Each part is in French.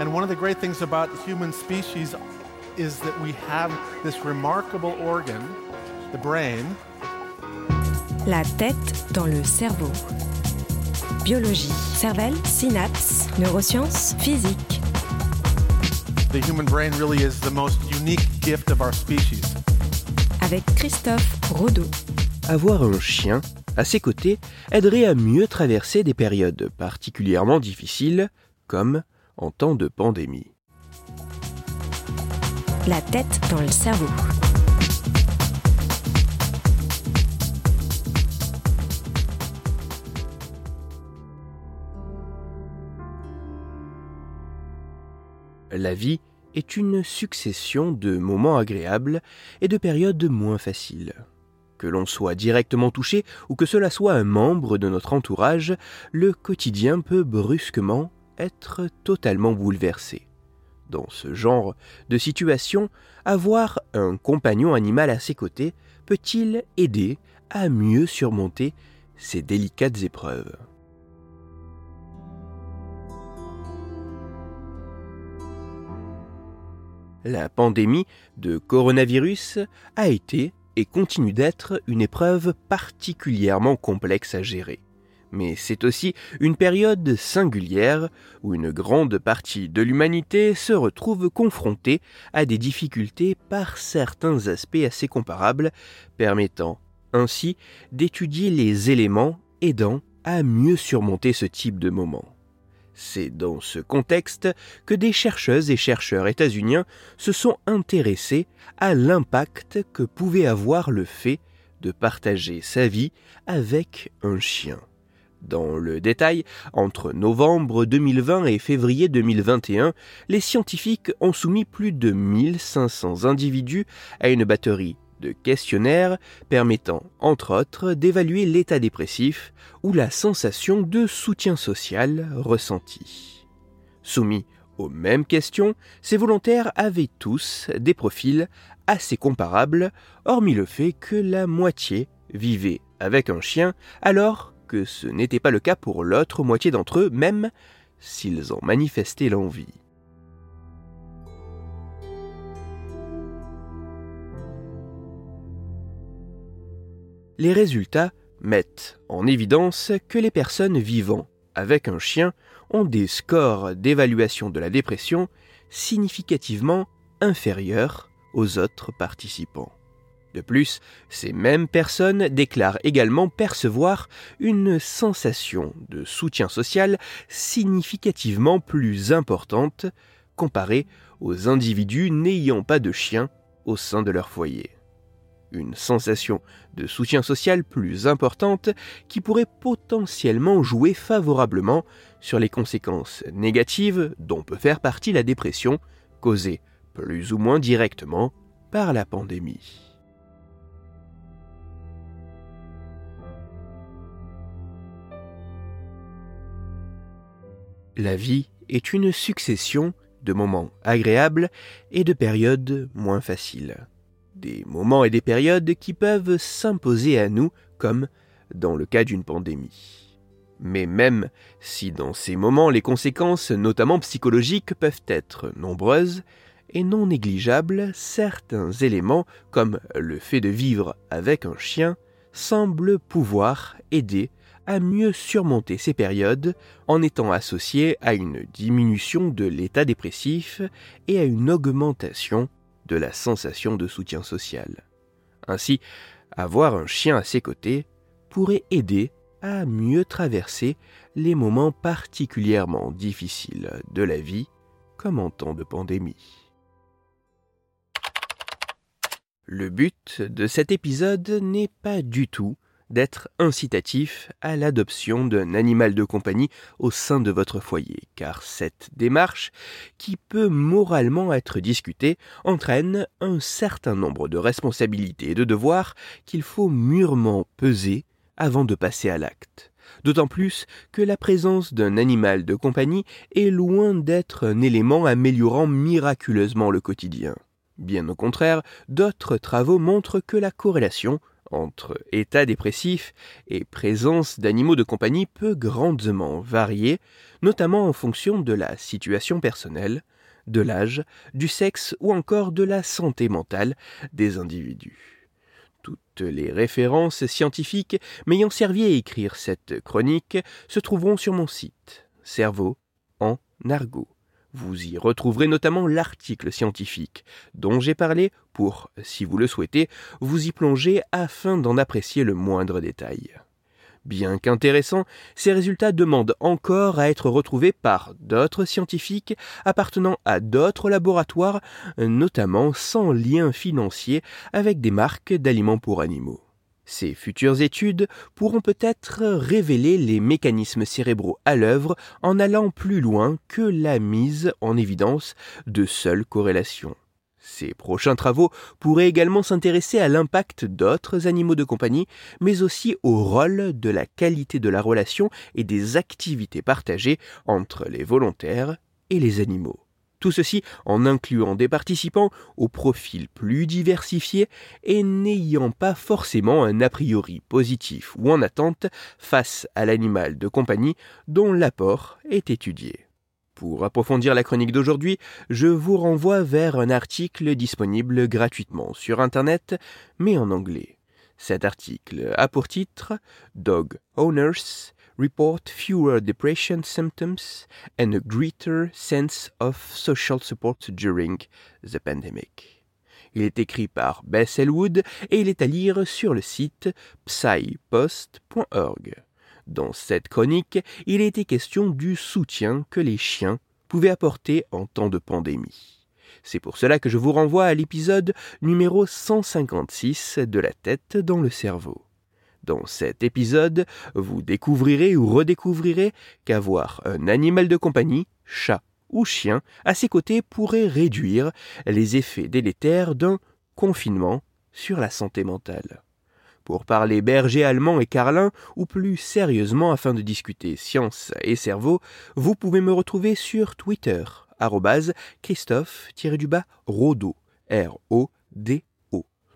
And one of the great things about the human species is that we have this remarkable organ, the brain. La tête dans le cerveau. Biologie, cervelle, synapses, neurosciences, physique. The human brain really is the most unique gift of our species. Avec Christophe Rodeau. Avoir un chien à ses côtés aiderait à mieux traverser des périodes particulièrement difficiles, comme en temps de pandémie. La tête dans le cerveau. La vie est une succession de moments agréables et de périodes moins faciles. Que l'on soit directement touché ou que cela soit un membre de notre entourage, le quotidien peut brusquement être totalement bouleversé. Dans ce genre de situation, avoir un compagnon animal à ses côtés peut-il aider à mieux surmonter ces délicates épreuves? La pandémie de coronavirus a été et continue d'être une épreuve particulièrement complexe à gérer. Mais c'est aussi une période singulière où une grande partie de l'humanité se retrouve confrontée à des difficultés par certains aspects assez comparables, permettant ainsi d'étudier les éléments aidant à mieux surmonter ce type de moment. C'est dans ce contexte que des chercheuses et chercheurs états-uniens se sont intéressés à l'impact que pouvait avoir le fait de partager sa vie avec un chien. Dans le détail, entre novembre 2020 et février 2021, les scientifiques ont soumis plus de 1500 individus à une batterie de questionnaires permettant, entre autres, d'évaluer l'état dépressif ou la sensation de soutien social ressenti. Soumis aux mêmes questions, ces volontaires avaient tous des profils assez comparables, hormis le fait que la moitié vivait avec un chien, alors que ce n'était pas le cas pour l'autre moitié d'entre eux, même s'ils en manifestaient l'envie. Les résultats mettent en évidence que les personnes vivant avec un chien ont des scores d'évaluation de la dépression significativement inférieurs aux autres participants. De plus, ces mêmes personnes déclarent également percevoir une sensation de soutien social significativement plus importante comparée aux individus n'ayant pas de chien au sein de leur foyer une sensation de soutien social plus importante qui pourrait potentiellement jouer favorablement sur les conséquences négatives dont peut faire partie la dépression, causée plus ou moins directement par la pandémie. La vie est une succession de moments agréables et de périodes moins faciles des moments et des périodes qui peuvent s'imposer à nous comme dans le cas d'une pandémie. Mais même si dans ces moments les conséquences, notamment psychologiques, peuvent être nombreuses et non négligeables, certains éléments, comme le fait de vivre avec un chien, semblent pouvoir aider à mieux surmonter ces périodes en étant associés à une diminution de l'état dépressif et à une augmentation de la sensation de soutien social. Ainsi, avoir un chien à ses côtés pourrait aider à mieux traverser les moments particulièrement difficiles de la vie, comme en temps de pandémie. Le but de cet épisode n'est pas du tout d'être incitatif à l'adoption d'un animal de compagnie au sein de votre foyer, car cette démarche, qui peut moralement être discutée, entraîne un certain nombre de responsabilités et de devoirs qu'il faut mûrement peser avant de passer à l'acte. D'autant plus que la présence d'un animal de compagnie est loin d'être un élément améliorant miraculeusement le quotidien. Bien au contraire, d'autres travaux montrent que la corrélation entre état dépressif et présence d'animaux de compagnie peut grandement varier, notamment en fonction de la situation personnelle, de l'âge, du sexe ou encore de la santé mentale des individus. Toutes les références scientifiques m'ayant servi à écrire cette chronique se trouveront sur mon site Cerveau en argot. Vous y retrouverez notamment l'article scientifique dont j'ai parlé pour, si vous le souhaitez, vous y plonger afin d'en apprécier le moindre détail. Bien qu'intéressants, ces résultats demandent encore à être retrouvés par d'autres scientifiques appartenant à d'autres laboratoires, notamment sans lien financier avec des marques d'aliments pour animaux. Ces futures études pourront peut-être révéler les mécanismes cérébraux à l'œuvre en allant plus loin que la mise en évidence de seules corrélations. Ces prochains travaux pourraient également s'intéresser à l'impact d'autres animaux de compagnie, mais aussi au rôle de la qualité de la relation et des activités partagées entre les volontaires et les animaux. Tout ceci en incluant des participants au profil plus diversifié et n'ayant pas forcément un a priori positif ou en attente face à l'animal de compagnie dont l'apport est étudié. Pour approfondir la chronique d'aujourd'hui, je vous renvoie vers un article disponible gratuitement sur Internet, mais en anglais. Cet article a pour titre Dog Owners Report Fewer Depression Symptoms and a Greater Sense of Social Support During the Pandemic. Il est écrit par Bess Elwood et il est à lire sur le site psypost.org. Dans cette chronique, il a été question du soutien que les chiens pouvaient apporter en temps de pandémie. C'est pour cela que je vous renvoie à l'épisode numéro 156 de La tête dans le cerveau. Dans cet épisode, vous découvrirez ou redécouvrirez qu'avoir un animal de compagnie, chat ou chien, à ses côtés pourrait réduire les effets délétères d'un confinement sur la santé mentale. Pour parler berger allemand et carlin, ou plus sérieusement afin de discuter science et cerveau, vous pouvez me retrouver sur Twitter, Christophe-Rodo, R-O-D-O,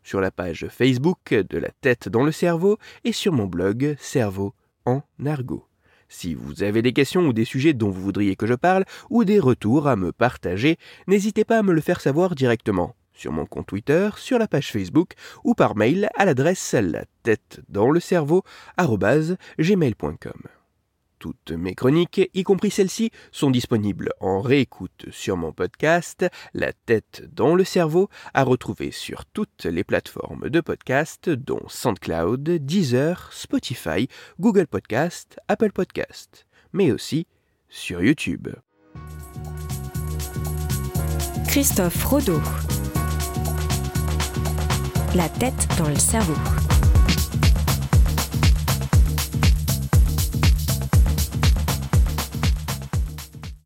sur la page Facebook de la tête dans le cerveau et sur mon blog Cerveau en argot. Si vous avez des questions ou des sujets dont vous voudriez que je parle, ou des retours à me partager, n'hésitez pas à me le faire savoir directement sur mon compte Twitter, sur la page Facebook ou par mail à l'adresse la tête dans le cerveau gmail.com. Toutes mes chroniques, y compris celles-ci, sont disponibles en réécoute sur mon podcast La tête dans le cerveau, à retrouver sur toutes les plateformes de podcast dont SoundCloud, Deezer, Spotify, Google Podcast, Apple Podcast, mais aussi sur YouTube. Christophe Rodeau la tête dans le cerveau.